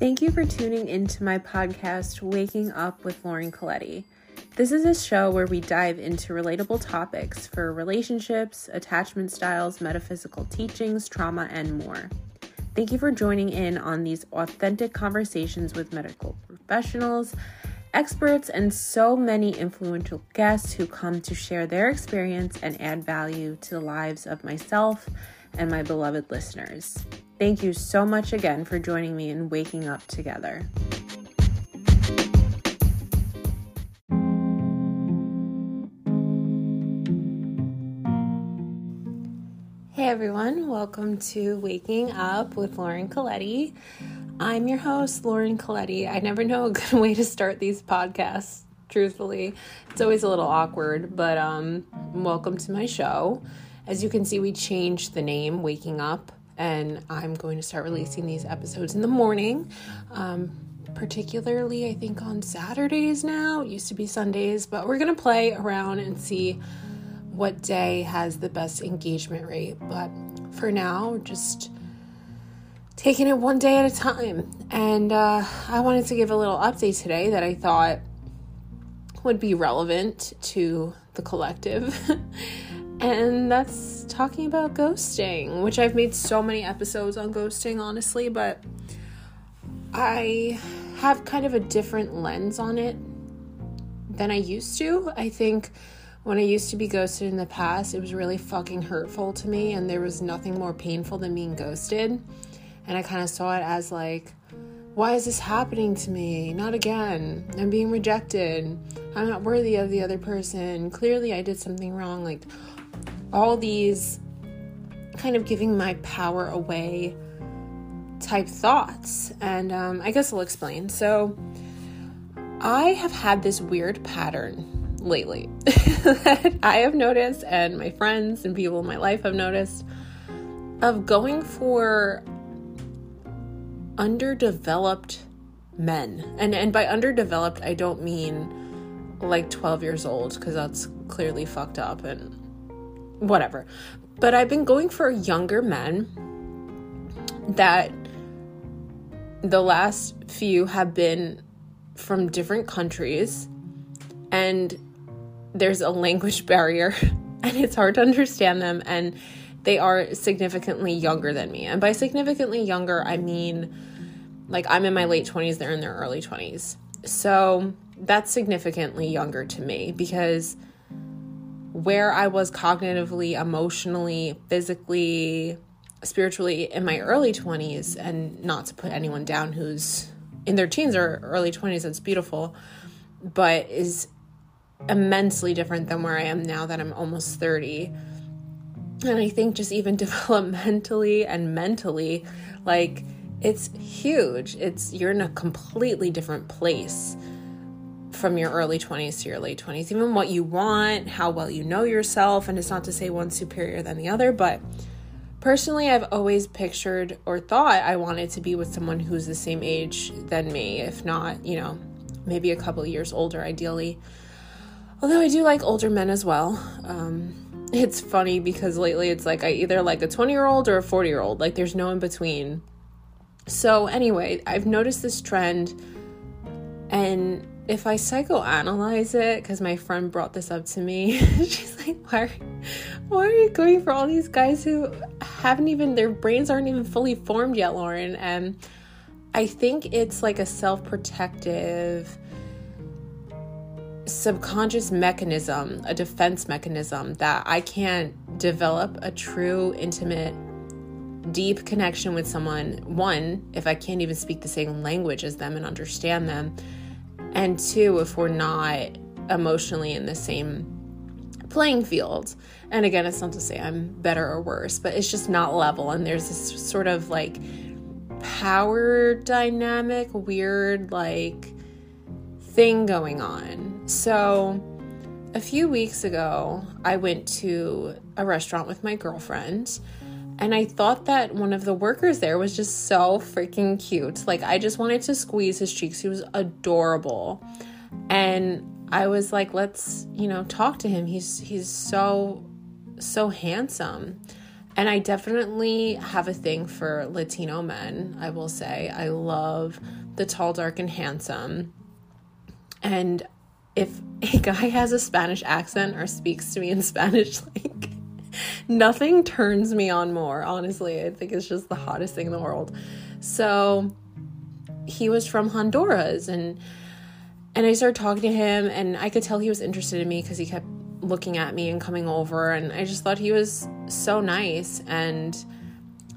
Thank you for tuning into my podcast, Waking Up with Lauren Colletti. This is a show where we dive into relatable topics for relationships, attachment styles, metaphysical teachings, trauma, and more. Thank you for joining in on these authentic conversations with medical professionals, experts, and so many influential guests who come to share their experience and add value to the lives of myself and my beloved listeners. Thank you so much again for joining me in waking up together. Hey everyone, welcome to Waking Up with Lauren Colletti. I'm your host, Lauren Colletti. I never know a good way to start these podcasts, truthfully. It's always a little awkward, but um welcome to my show. As you can see, we changed the name Waking Up and I'm going to start releasing these episodes in the morning. Um, particularly, I think on Saturdays now. It used to be Sundays, but we're going to play around and see what day has the best engagement rate. But for now, just taking it one day at a time. And uh, I wanted to give a little update today that I thought would be relevant to the collective. and that's talking about ghosting, which I've made so many episodes on ghosting, honestly, but I have kind of a different lens on it than I used to. I think when I used to be ghosted in the past, it was really fucking hurtful to me, and there was nothing more painful than being ghosted. And I kind of saw it as like, why is this happening to me? Not again. I'm being rejected. I'm not worthy of the other person. Clearly, I did something wrong. Like, all these kind of giving my power away type thoughts. And um, I guess I'll explain. So, I have had this weird pattern lately that I have noticed, and my friends and people in my life have noticed, of going for underdeveloped men. And and by underdeveloped, I don't mean like 12 years old because that's clearly fucked up and whatever. But I've been going for younger men that the last few have been from different countries and there's a language barrier and it's hard to understand them and they are significantly younger than me. And by significantly younger, I mean like I'm in my late 20s, they're in their early 20s. So that's significantly younger to me because where I was cognitively, emotionally, physically, spiritually in my early 20s, and not to put anyone down who's in their teens or early 20s, that's beautiful, but is immensely different than where I am now that I'm almost 30. And I think just even developmentally and mentally, like it's huge. It's you're in a completely different place from your early 20s to your late 20s, even what you want, how well you know yourself. And it's not to say one's superior than the other, but personally, I've always pictured or thought I wanted to be with someone who's the same age than me, if not, you know, maybe a couple years older, ideally. Although I do like older men as well. Um, it's funny because lately it's like I either like a 20 year old or a 40 year old, like there's no in between. So, anyway, I've noticed this trend and if I psychoanalyze it, because my friend brought this up to me, she's like, why, why are you going for all these guys who haven't even, their brains aren't even fully formed yet, Lauren? And I think it's like a self protective, subconscious mechanism, a defense mechanism that I can't develop a true, intimate, deep connection with someone. One, if I can't even speak the same language as them and understand them and two, if we're not emotionally in the same playing field. And again, it's not to say I'm better or worse, but it's just not level. And there's this sort of like power dynamic, weird, like thing going on. So, a few weeks ago, I went to a restaurant with my girlfriend and I thought that one of the workers there was just so freaking cute. Like, I just wanted to squeeze his cheeks. He was adorable. And I was like, let's, you know, talk to him. He's he's so so handsome. And I definitely have a thing for Latino men, I will say. I love the tall, dark, and handsome. And if a guy has a Spanish accent or speaks to me in Spanish, like nothing turns me on more, honestly. I think it's just the hottest thing in the world. So he was from Honduras and and I started talking to him and I could tell he was interested in me because he kept looking at me and coming over and I just thought he was so nice and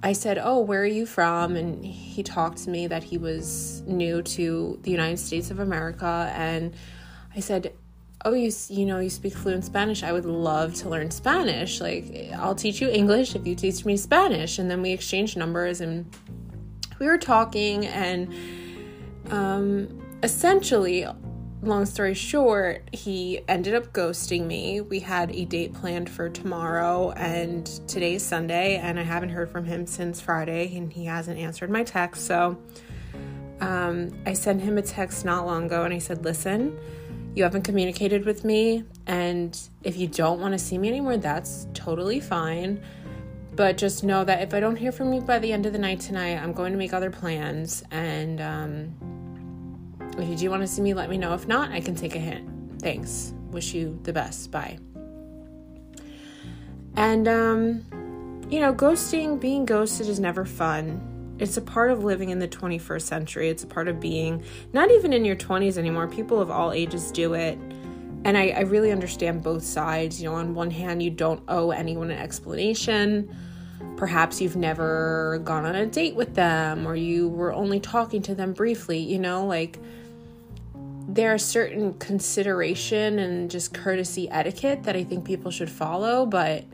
I said, "Oh, where are you from?" and he talked to me that he was new to the United States of America and I said, "Oh, you you know, you speak fluent Spanish. I would love to learn Spanish. Like, I'll teach you English if you teach me Spanish." And then we exchanged numbers and we were talking and um essentially long story short, he ended up ghosting me. We had a date planned for tomorrow, and today's Sunday, and I haven't heard from him since Friday, and he hasn't answered my text. So um, I sent him a text not long ago, and I said, Listen, you haven't communicated with me, and if you don't want to see me anymore, that's totally fine. But just know that if I don't hear from you by the end of the night tonight, I'm going to make other plans, and um, if you do want to see me, let me know. If not, I can take a hint. Thanks. Wish you the best. Bye. And, um, you know, ghosting, being ghosted is never fun. It's a part of living in the 21st century. It's a part of being not even in your 20s anymore. People of all ages do it. And I, I really understand both sides. You know, on one hand, you don't owe anyone an explanation. Perhaps you've never gone on a date with them or you were only talking to them briefly, you know, like there are certain consideration and just courtesy etiquette that I think people should follow, but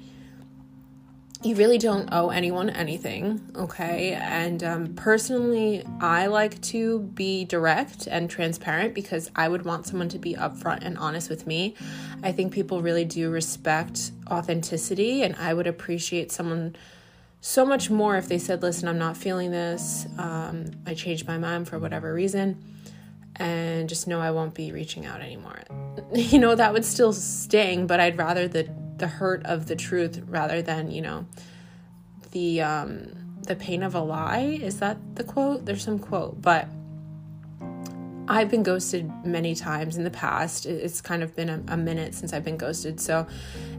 you really don't owe anyone anything, okay? And um, personally, I like to be direct and transparent because I would want someone to be upfront and honest with me. I think people really do respect authenticity, and I would appreciate someone so much more if they said, Listen, I'm not feeling this. Um, I changed my mind for whatever reason and just know I won't be reaching out anymore. You know, that would still sting, but I'd rather the the hurt of the truth rather than, you know, the um the pain of a lie. Is that the quote? There's some quote, but I've been ghosted many times in the past. It's kind of been a, a, minute since I've been ghosted. So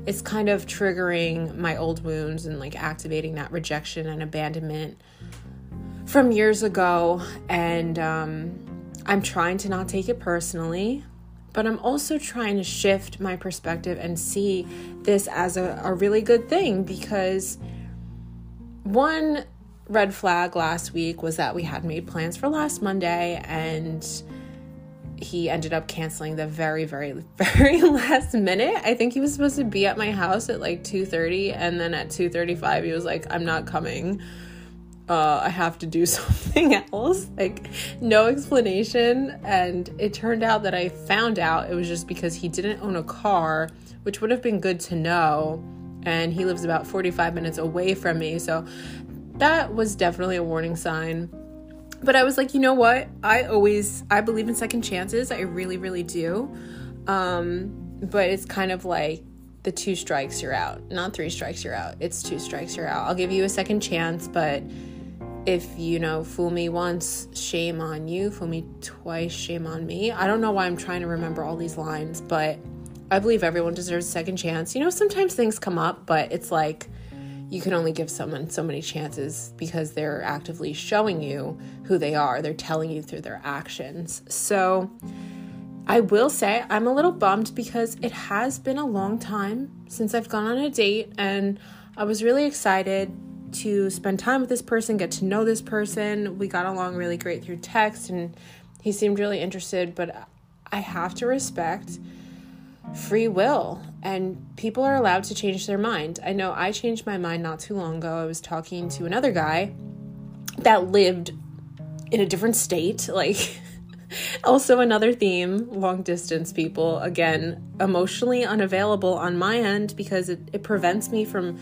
it's kind of triggering my old wounds and like activating that rejection and abandonment from years ago. And um, I'm trying to not take it personally, but I'm also trying to shift my perspective and see this as a, a really good thing because one red flag last week was that we had made plans for last Monday and he ended up canceling the very very very last minute. I think he was supposed to be at my house at like 2:30 and then at 2:35 he was like I'm not coming uh, I have to do something else. Like, no explanation. And it turned out that I found out it was just because he didn't own a car, which would have been good to know. And he lives about 45 minutes away from me. So that was definitely a warning sign. But I was like, you know what? I always I believe in second chances. I really, really do. Um, but it's kind of like the two strikes you're out, not three strikes you're out. It's two strikes you're out. I'll give you a second chance, but if you know fool me once shame on you. Fool me twice shame on me. I don't know why i'm trying to remember all these lines but i believe everyone deserves a second chance. You know sometimes things come up but it's like you can only give someone so many chances because they're actively showing you who they are. They're telling you through their actions. So i will say i'm a little bummed because it has been a long time since i've gone on a date and i was really excited to spend time with this person, get to know this person. We got along really great through text and he seemed really interested, but I have to respect free will and people are allowed to change their mind. I know I changed my mind not too long ago. I was talking to another guy that lived in a different state, like also another theme long distance people again emotionally unavailable on my end because it, it prevents me from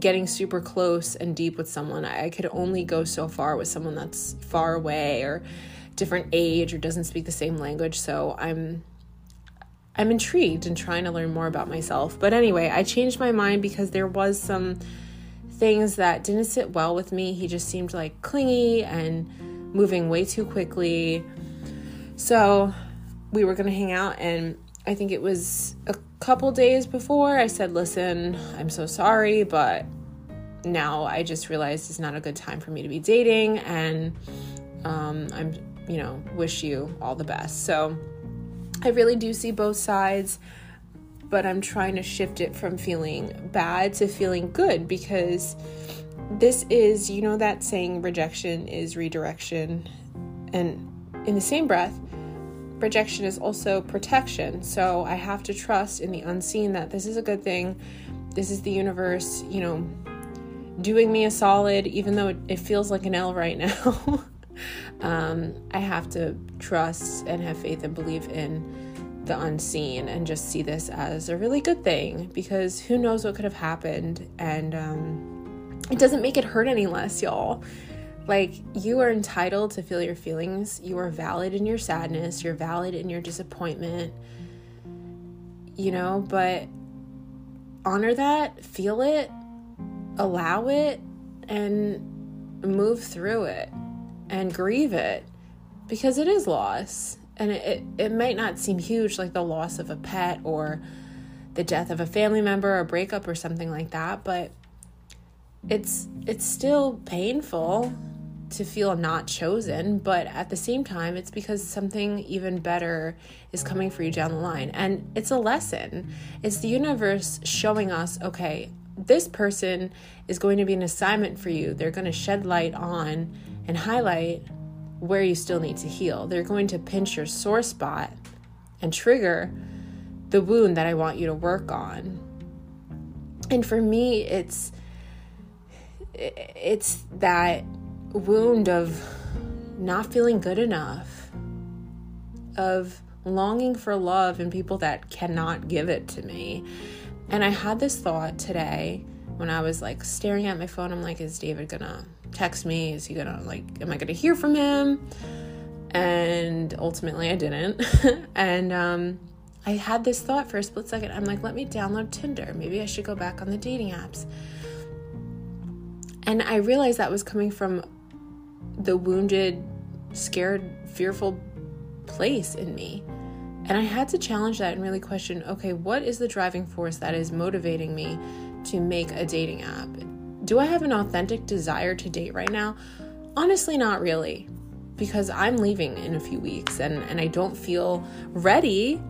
getting super close and deep with someone. I could only go so far with someone that's far away or different age or doesn't speak the same language. So I'm I'm intrigued and trying to learn more about myself. But anyway, I changed my mind because there was some things that didn't sit well with me. He just seemed like clingy and moving way too quickly. So we were going to hang out, and I think it was a couple days before I said, Listen, I'm so sorry, but now I just realized it's not a good time for me to be dating, and um, I'm, you know, wish you all the best. So I really do see both sides but I'm trying to shift it from feeling bad to feeling good because this is, you know, that saying rejection is redirection. And in the same breath, rejection is also protection. So I have to trust in the unseen that this is a good thing. This is the universe, you know, doing me a solid, even though it, feels like an L right now. um, I have to trust and have faith and believe in the unseen and just see this as a really good thing because who knows what could have happened and um, it doesn't make it hurt any less y'all like you are entitled to feel your feelings. You are valid in your sadness. You're valid in your disappointment. You know but honor that feel it allow it and move through it and grieve it because it is loss. And it, it, it might not seem huge like the loss of a pet or the death of a family member or breakup or something like that but it's it's still painful to feel not chosen but at the same time it's because something even better is coming for you down the line and it's a lesson it's the universe showing us okay this person is going to be an assignment for you they're going to shed light on and highlight where you still need to heal. They're going to pinch your sore spot and trigger the wound that I want you to work on. And for me, it's it's that wound of not feeling good enough, of longing for love and people that cannot give it to me. And I had this thought today when I was like staring at my phone. I'm like, is David gonna text me? Is he gonna like, am I gonna hear from him? And ultimately, I didn't. and um, I had this thought for a split second. I'm like, let me download Tinder. Maybe I should go back on the dating apps. And I realized that was coming from the wounded, scared, fearful place in me. And I had to challenge that and really question okay, what is the driving force that is motivating me to make a dating app? Do I have an authentic desire to date right now? Honestly, not really, because I'm leaving in a few weeks and, and I don't feel ready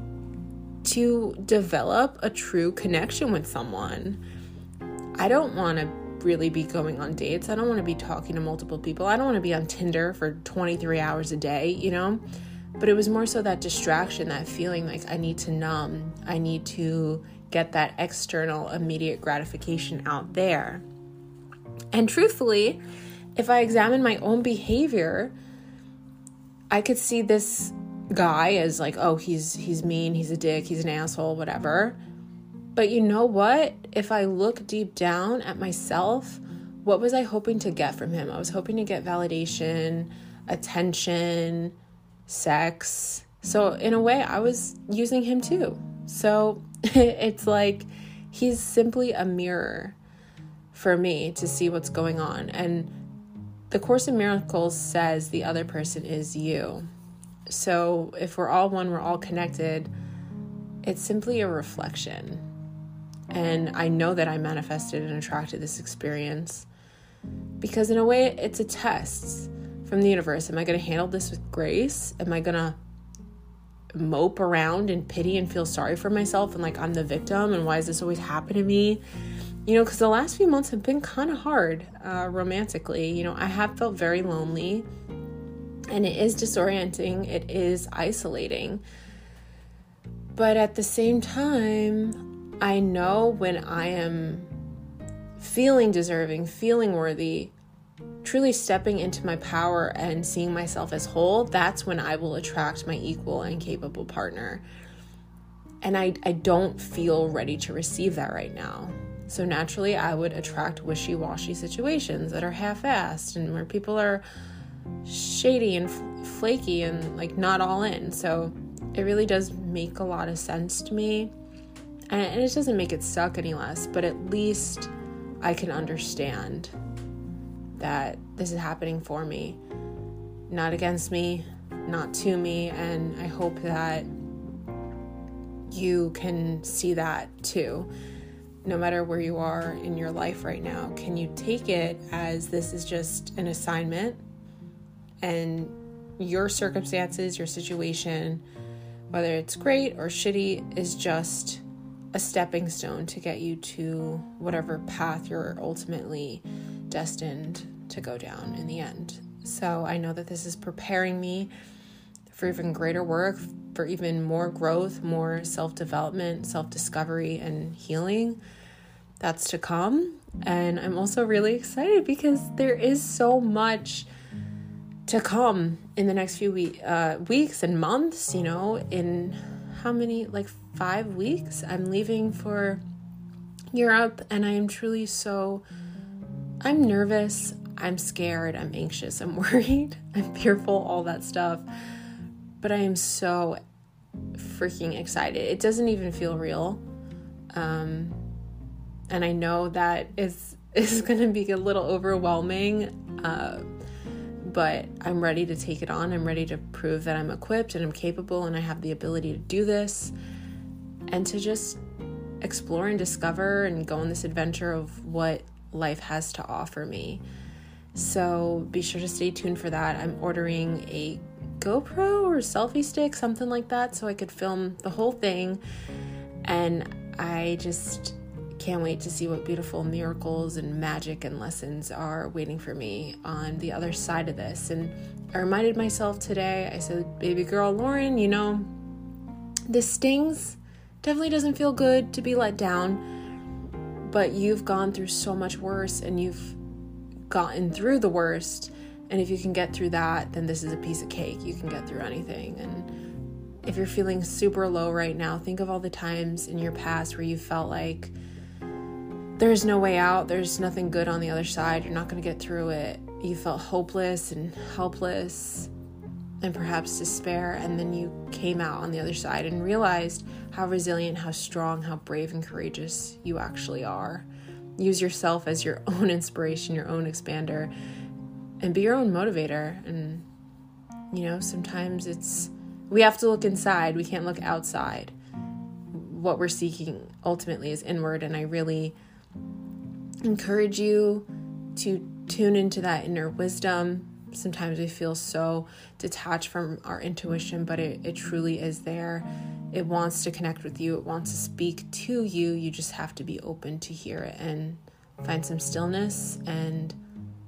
to develop a true connection with someone. I don't want to really be going on dates. I don't want to be talking to multiple people. I don't want to be on Tinder for 23 hours a day, you know? But it was more so that distraction, that feeling like I need to numb, I need to get that external immediate gratification out there. And truthfully, if I examine my own behavior, I could see this guy as like, oh, he's he's mean, he's a dick, he's an asshole, whatever. But you know what? If I look deep down at myself, what was I hoping to get from him? I was hoping to get validation, attention, sex. So in a way, I was using him too. So it's like he's simply a mirror for me to see what's going on. And the Course in Miracles says the other person is you. So if we're all one, we're all connected. It's simply a reflection. And I know that I manifested and attracted this experience because, in a way, it's a test from the universe. Am I going to handle this with grace? Am I going to mope around in pity and feel sorry for myself and like I'm the victim and why does this always happen to me? you know, because the last few months have been kind of hard uh, romantically. You know, I have felt very lonely and it is disorienting, it is isolating. But at the same time, I know when I am feeling deserving, feeling worthy, truly stepping into my power and seeing myself as whole, that's when I will attract my equal and capable partner. And I, I don't feel ready to receive that right now. So naturally, I would attract wishy washy situations that are half assed and where people are shady and f- flaky and like not all in. So it really does make a lot of sense to me. And it doesn't make it suck any less, but at least I can understand that this is happening for me, not against me, not to me. And I hope that you can see that too. No matter where you are in your life right now, can you take it as this is just an assignment and your circumstances, your situation, whether it's great or shitty, is just a stepping stone to get you to whatever path you're ultimately destined to go down in the end. So I know that this is preparing me for even greater work, for even more growth, more self development, self discovery, and healing that's to come. And I'm also really excited because there is so much to come in the next few uh, weeks and months. You know, in how many, like five weeks, I'm leaving for Europe, and I am truly so. I'm nervous. I'm scared. I'm anxious. I'm worried. I'm fearful, all that stuff. But I am so freaking excited. It doesn't even feel real. Um, and I know that is is going to be a little overwhelming. Uh, but I'm ready to take it on. I'm ready to prove that I'm equipped and I'm capable and I have the ability to do this and to just explore and discover and go on this adventure of what life has to offer me. So be sure to stay tuned for that. I'm ordering a GoPro or selfie stick, something like that, so I could film the whole thing. And I just can't wait to see what beautiful miracles and magic and lessons are waiting for me on the other side of this. And I reminded myself today, I said, baby girl Lauren, you know, this stings. Definitely doesn't feel good to be let down, but you've gone through so much worse and you've gotten through the worst. And if you can get through that, then this is a piece of cake. You can get through anything. And if you're feeling super low right now, think of all the times in your past where you felt like there's no way out, there's nothing good on the other side, you're not going to get through it. You felt hopeless and helpless and perhaps despair, and then you came out on the other side and realized how resilient, how strong, how brave and courageous you actually are. Use yourself as your own inspiration, your own expander, and be your own motivator. And, you know, sometimes it's, we have to look inside, we can't look outside. What we're seeking ultimately is inward, and I really encourage you to tune into that inner wisdom. Sometimes we feel so detached from our intuition, but it, it truly is there. It wants to connect with you, it wants to speak to you. You just have to be open to hear it and find some stillness and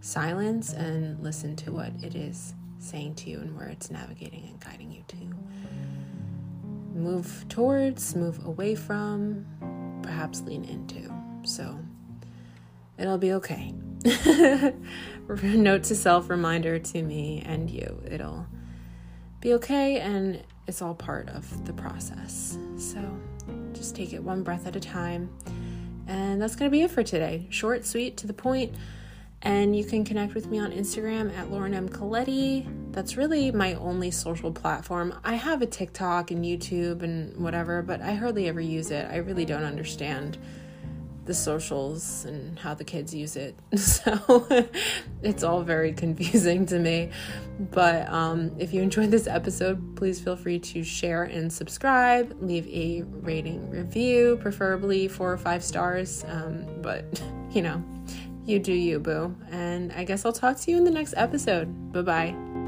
silence and listen to what it is saying to you and where it's navigating and guiding you to. Move towards, move away from, perhaps lean into. So, It'll be okay. Note to self, reminder to me and you. It'll be okay, and it's all part of the process. So just take it one breath at a time. And that's going to be it for today. Short, sweet, to the point. And you can connect with me on Instagram at Lauren M. Colletti. That's really my only social platform. I have a TikTok and YouTube and whatever, but I hardly ever use it. I really don't understand the socials and how the kids use it. So it's all very confusing to me. But um, if you enjoyed this episode, please feel free to share and subscribe. Leave a rating review, preferably four or five stars. Um, but, you know, you do you, boo. And I guess I'll talk to you in the next episode. Bye bye.